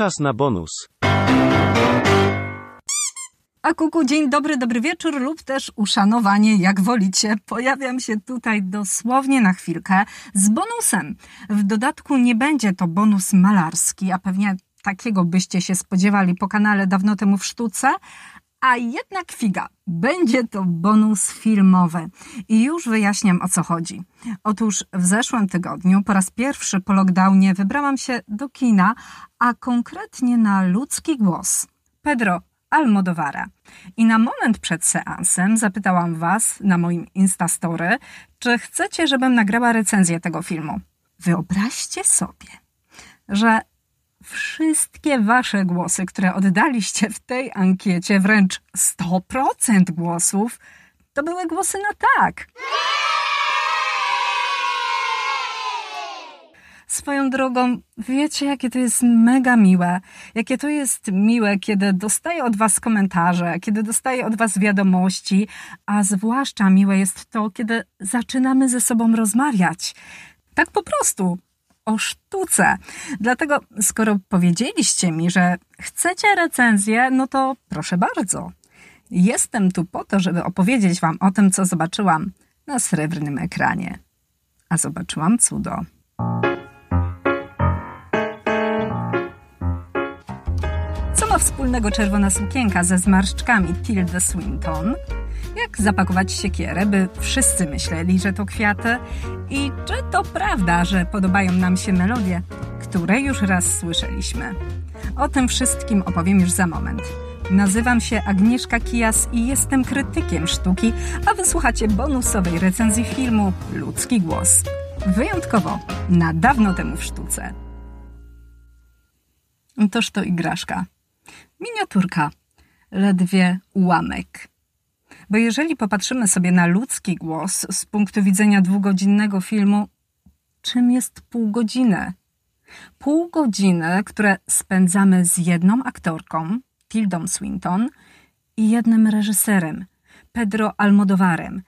czas na bonus. A kuku, dzień dobry, dobry wieczór lub też uszanowanie, jak wolicie. Pojawiam się tutaj dosłownie na chwilkę z bonusem. W dodatku nie będzie to bonus malarski, a pewnie takiego byście się spodziewali po kanale dawno temu w sztuce, a jednak figa, będzie to bonus filmowy. I już wyjaśniam o co chodzi. Otóż w zeszłym tygodniu, po raz pierwszy po lockdownie, wybrałam się do kina, a konkretnie na ludzki głos. Pedro Almodovara. I na moment przed seansem zapytałam Was na moim Instastory, czy chcecie, żebym nagrała recenzję tego filmu. Wyobraźcie sobie, że wszystkie wasze głosy, które oddaliście w tej ankiecie, wręcz 100% głosów, to były głosy na tak. Swoją drogą, wiecie, jakie to jest mega miłe. Jakie to jest miłe, kiedy dostaję od Was komentarze, kiedy dostaję od Was wiadomości, a zwłaszcza miłe jest to, kiedy zaczynamy ze sobą rozmawiać. Tak po prostu, o sztuce. Dlatego, skoro powiedzieliście mi, że chcecie recenzję, no to proszę bardzo. Jestem tu po to, żeby opowiedzieć Wam o tym, co zobaczyłam na srebrnym ekranie. A zobaczyłam cudo. Co ma wspólnego czerwona sukienka ze zmarszczkami Tilda Swinton? Jak zapakować siekierę, by wszyscy myśleli, że to kwiaty? I czy to prawda, że podobają nam się melodie, które już raz słyszeliśmy? O tym wszystkim opowiem już za moment. Nazywam się Agnieszka Kijas i jestem krytykiem sztuki, a wysłuchacie bonusowej recenzji filmu Ludzki Głos. Wyjątkowo na dawno temu w sztuce. Toż to igraszka. Miniaturka. Ledwie ułamek. Bo jeżeli popatrzymy sobie na ludzki głos z punktu widzenia dwugodzinnego filmu, czym jest pół godziny? Pół godziny, które spędzamy z jedną aktorką, Tildą Swinton, i jednym reżyserem, Pedro Almodovarem.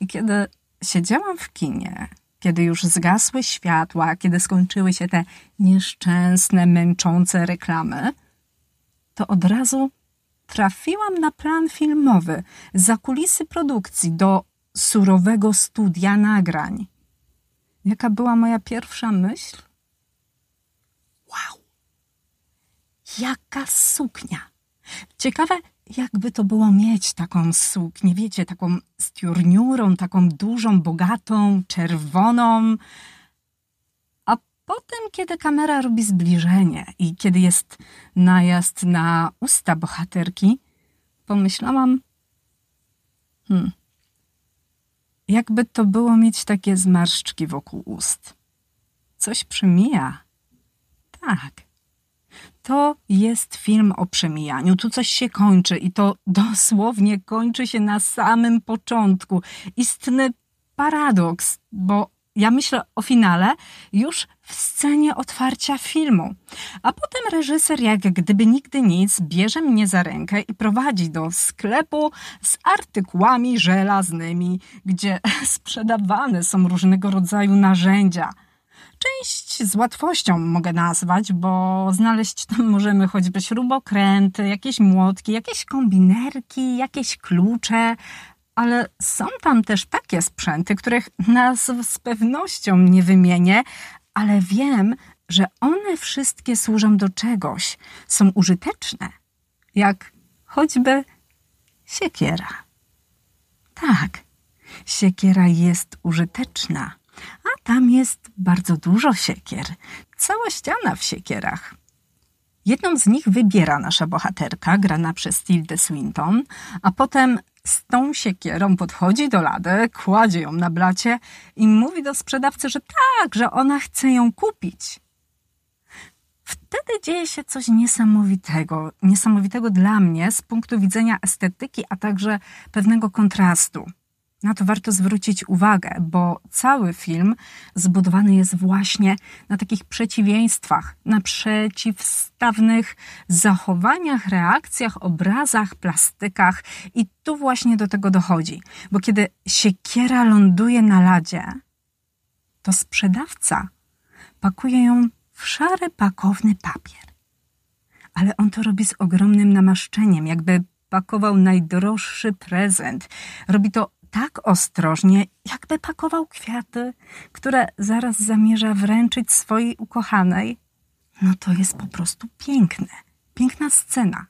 I kiedy siedziałam w kinie, kiedy już zgasły światła, kiedy skończyły się te nieszczęsne, męczące reklamy, to od razu trafiłam na plan filmowy, za kulisy produkcji, do surowego studia nagrań. Jaka była moja pierwsza myśl? Wow! Jaka suknia! Ciekawe, jakby to było mieć taką suknię, wiecie, taką z taką dużą, bogatą, czerwoną. Potem, kiedy kamera robi zbliżenie i kiedy jest najazd na usta bohaterki, pomyślałam, hmm, jakby to było mieć takie zmarszczki wokół ust. Coś przemija. Tak. To jest film o przemijaniu. Tu coś się kończy i to dosłownie kończy się na samym początku. Istny paradoks, bo ja myślę o finale już w scenie otwarcia filmu. A potem reżyser, jak gdyby nigdy nic, bierze mnie za rękę i prowadzi do sklepu z artykułami żelaznymi, gdzie sprzedawane są różnego rodzaju narzędzia. Część z łatwością mogę nazwać, bo znaleźć tam możemy choćby śrubokręty, jakieś młotki, jakieś kombinerki, jakieś klucze, ale są tam też takie sprzęty, których nazw z pewnością nie wymienię, ale wiem, że one wszystkie służą do czegoś, są użyteczne, jak choćby siekiera. Tak, siekiera jest użyteczna, a tam jest bardzo dużo siekier, cała ściana w siekierach. Jedną z nich wybiera nasza bohaterka, grana przez Tildę Swinton, a potem z tą siekierą podchodzi do lady, kładzie ją na blacie i mówi do sprzedawcy, że tak, że ona chce ją kupić. Wtedy dzieje się coś niesamowitego, niesamowitego dla mnie z punktu widzenia estetyki, a także pewnego kontrastu. Na to warto zwrócić uwagę, bo cały film zbudowany jest właśnie na takich przeciwieństwach, na przeciwstawnych zachowaniach, reakcjach, obrazach, plastykach. I tu właśnie do tego dochodzi, bo kiedy siekiera ląduje na ladzie, to sprzedawca pakuje ją w szary pakowny papier. ale on to robi z ogromnym namaszczeniem, jakby pakował najdroższy prezent. Robi to tak ostrożnie, jakby pakował kwiaty, które zaraz zamierza wręczyć swojej ukochanej. No to jest po prostu piękne. Piękna scena.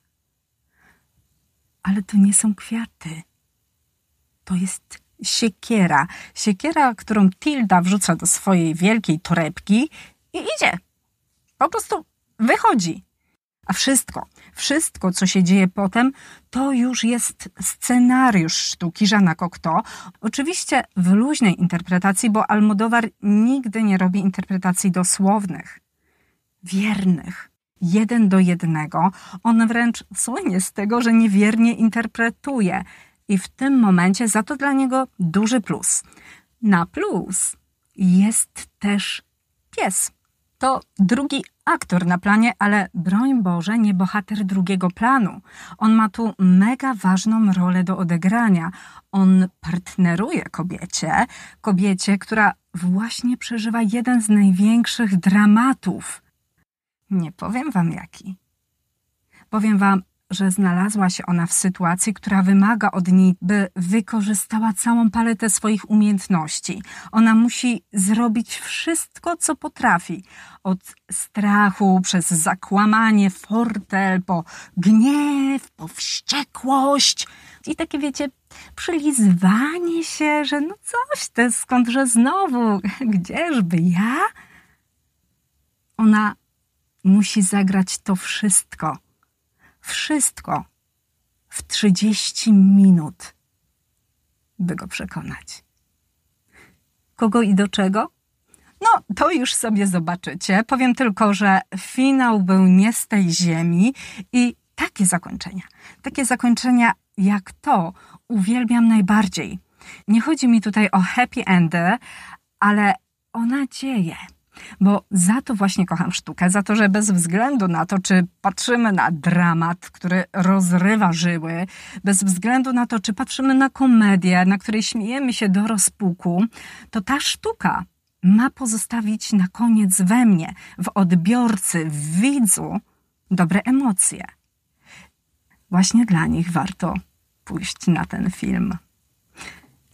Ale to nie są kwiaty. To jest siekiera. Siekiera, którą Tilda wrzuca do swojej wielkiej torebki i idzie. Po prostu wychodzi. A wszystko, wszystko, co się dzieje potem, to już jest scenariusz sztuki Żana Cocteau. Oczywiście w luźnej interpretacji, bo Almodowar nigdy nie robi interpretacji dosłownych, wiernych, jeden do jednego. On wręcz słynie z tego, że niewiernie interpretuje. I w tym momencie za to dla niego duży plus. Na plus jest też pies. To drugi aktor na planie, ale broń Boże, nie bohater drugiego planu. On ma tu mega ważną rolę do odegrania. On partneruje kobiecie, kobiecie, która właśnie przeżywa jeden z największych dramatów. Nie powiem wam jaki. Powiem wam, że znalazła się ona w sytuacji, która wymaga od niej, by wykorzystała całą paletę swoich umiejętności. Ona musi zrobić wszystko, co potrafi. Od strachu, przez zakłamanie, fortel, po gniew, po wściekłość. I takie, wiecie, przylizywanie się, że no coś, to skądże znowu, gdzieżby ja? Ona musi zagrać to wszystko wszystko w 30 minut, by go przekonać. Kogo i do czego? No, to już sobie zobaczycie. Powiem tylko, że finał był nie z tej ziemi i takie zakończenia, takie zakończenia jak to uwielbiam najbardziej. Nie chodzi mi tutaj o happy endy, ale o nadzieję bo za to właśnie kocham sztukę, za to, że bez względu na to, czy patrzymy na dramat, który rozrywa żyły, bez względu na to, czy patrzymy na komedię, na której śmiejemy się do rozpuku, to ta sztuka ma pozostawić na koniec we mnie, w odbiorcy, w widzu dobre emocje. Właśnie dla nich warto pójść na ten film.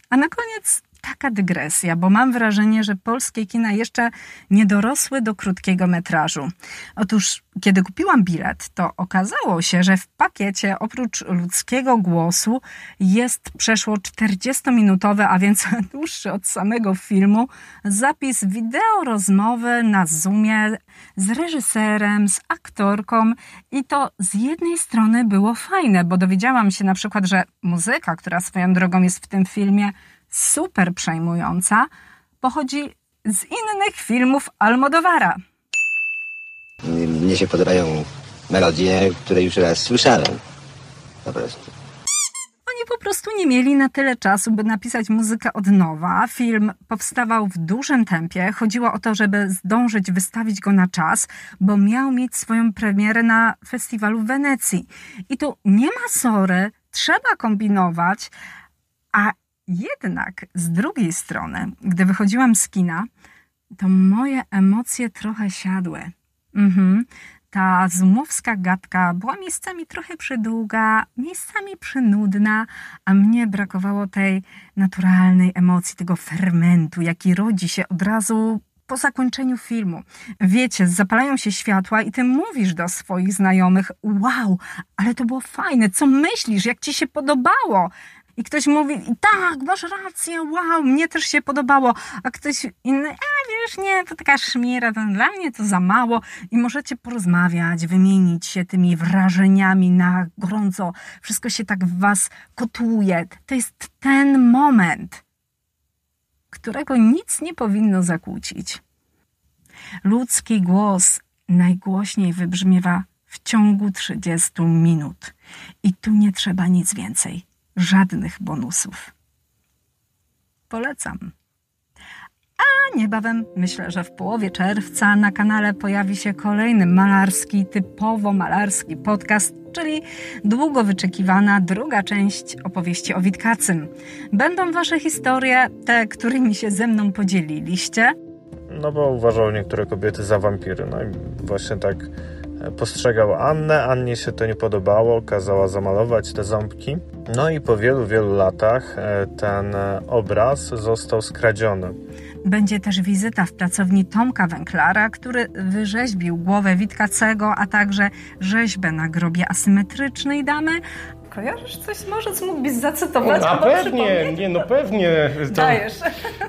A na koniec taka dygresja, bo mam wrażenie, że polskie kina jeszcze nie dorosły do krótkiego metrażu. Otóż, kiedy kupiłam bilet, to okazało się, że w pakiecie oprócz ludzkiego głosu jest przeszło 40-minutowy, a więc dłuższy od samego filmu, zapis wideo rozmowy na Zoomie z reżyserem, z aktorką i to z jednej strony było fajne, bo dowiedziałam się na przykład, że muzyka, która swoją drogą jest w tym filmie, super przejmująca, pochodzi z innych filmów Almodowara. Mnie się podobają melodie, które już raz słyszałem. Po prostu. Oni po prostu nie mieli na tyle czasu, by napisać muzykę od nowa. Film powstawał w dużym tempie. Chodziło o to, żeby zdążyć wystawić go na czas, bo miał mieć swoją premierę na festiwalu w Wenecji. I tu nie ma sory, trzeba kombinować, a jednak z drugiej strony, gdy wychodziłam z kina, to moje emocje trochę siadły. Mhm. Ta zumowska gadka była miejscami trochę przydługa, miejscami przynudna, a mnie brakowało tej naturalnej emocji, tego fermentu, jaki rodzi się od razu po zakończeniu filmu. Wiecie, zapalają się światła i ty mówisz do swoich znajomych: Wow, ale to było fajne, co myślisz, jak ci się podobało? I ktoś mówi, tak, masz rację, wow, mnie też się podobało, a ktoś inny, a wiesz, nie, to taka szmiera, to dla mnie to za mało. I możecie porozmawiać, wymienić się tymi wrażeniami na gorąco. Wszystko się tak w was kotuje. To jest ten moment, którego nic nie powinno zakłócić. Ludzki głos najgłośniej wybrzmiewa w ciągu 30 minut. I tu nie trzeba nic więcej żadnych bonusów. Polecam. A niebawem, myślę, że w połowie czerwca na kanale pojawi się kolejny malarski, typowo malarski podcast, czyli długo wyczekiwana druga część opowieści o Witkacym. Będą wasze historie, te, którymi się ze mną podzieliliście. No bo uważał niektóre kobiety za wampiry. No i właśnie tak postrzegał Annę. Annie się to nie podobało, kazała zamalować te ząbki. No i po wielu, wielu latach e, ten obraz został skradziony. Będzie też wizyta w pracowni Tomka Węklara, który wyrzeźbił głowę Witkacego, a także rzeźbę na grobie asymetrycznej damy. Kojarzysz coś może, co mógłbyś zacytować? A albo pewnie, nie no pewnie. To Dajesz.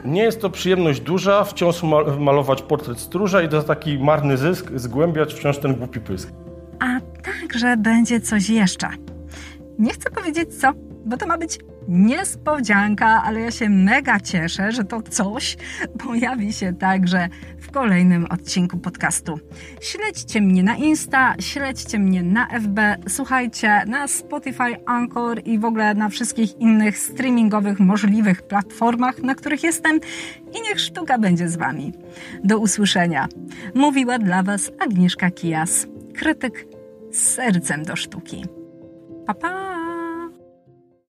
nie jest to przyjemność duża, wciąż ma- malować portret stróża i to taki marny zysk, zgłębiać wciąż ten głupi pysk. A także będzie coś jeszcze. Nie chcę powiedzieć co, bo to ma być niespodzianka, ale ja się mega cieszę, że to coś pojawi się także w kolejnym odcinku podcastu. Śledźcie mnie na Insta, śledźcie mnie na FB, słuchajcie na Spotify, Anchor i w ogóle na wszystkich innych streamingowych możliwych platformach, na których jestem i niech sztuka będzie z Wami. Do usłyszenia. Mówiła dla Was Agnieszka Kijas, krytyk z sercem do sztuki. Pa, pa!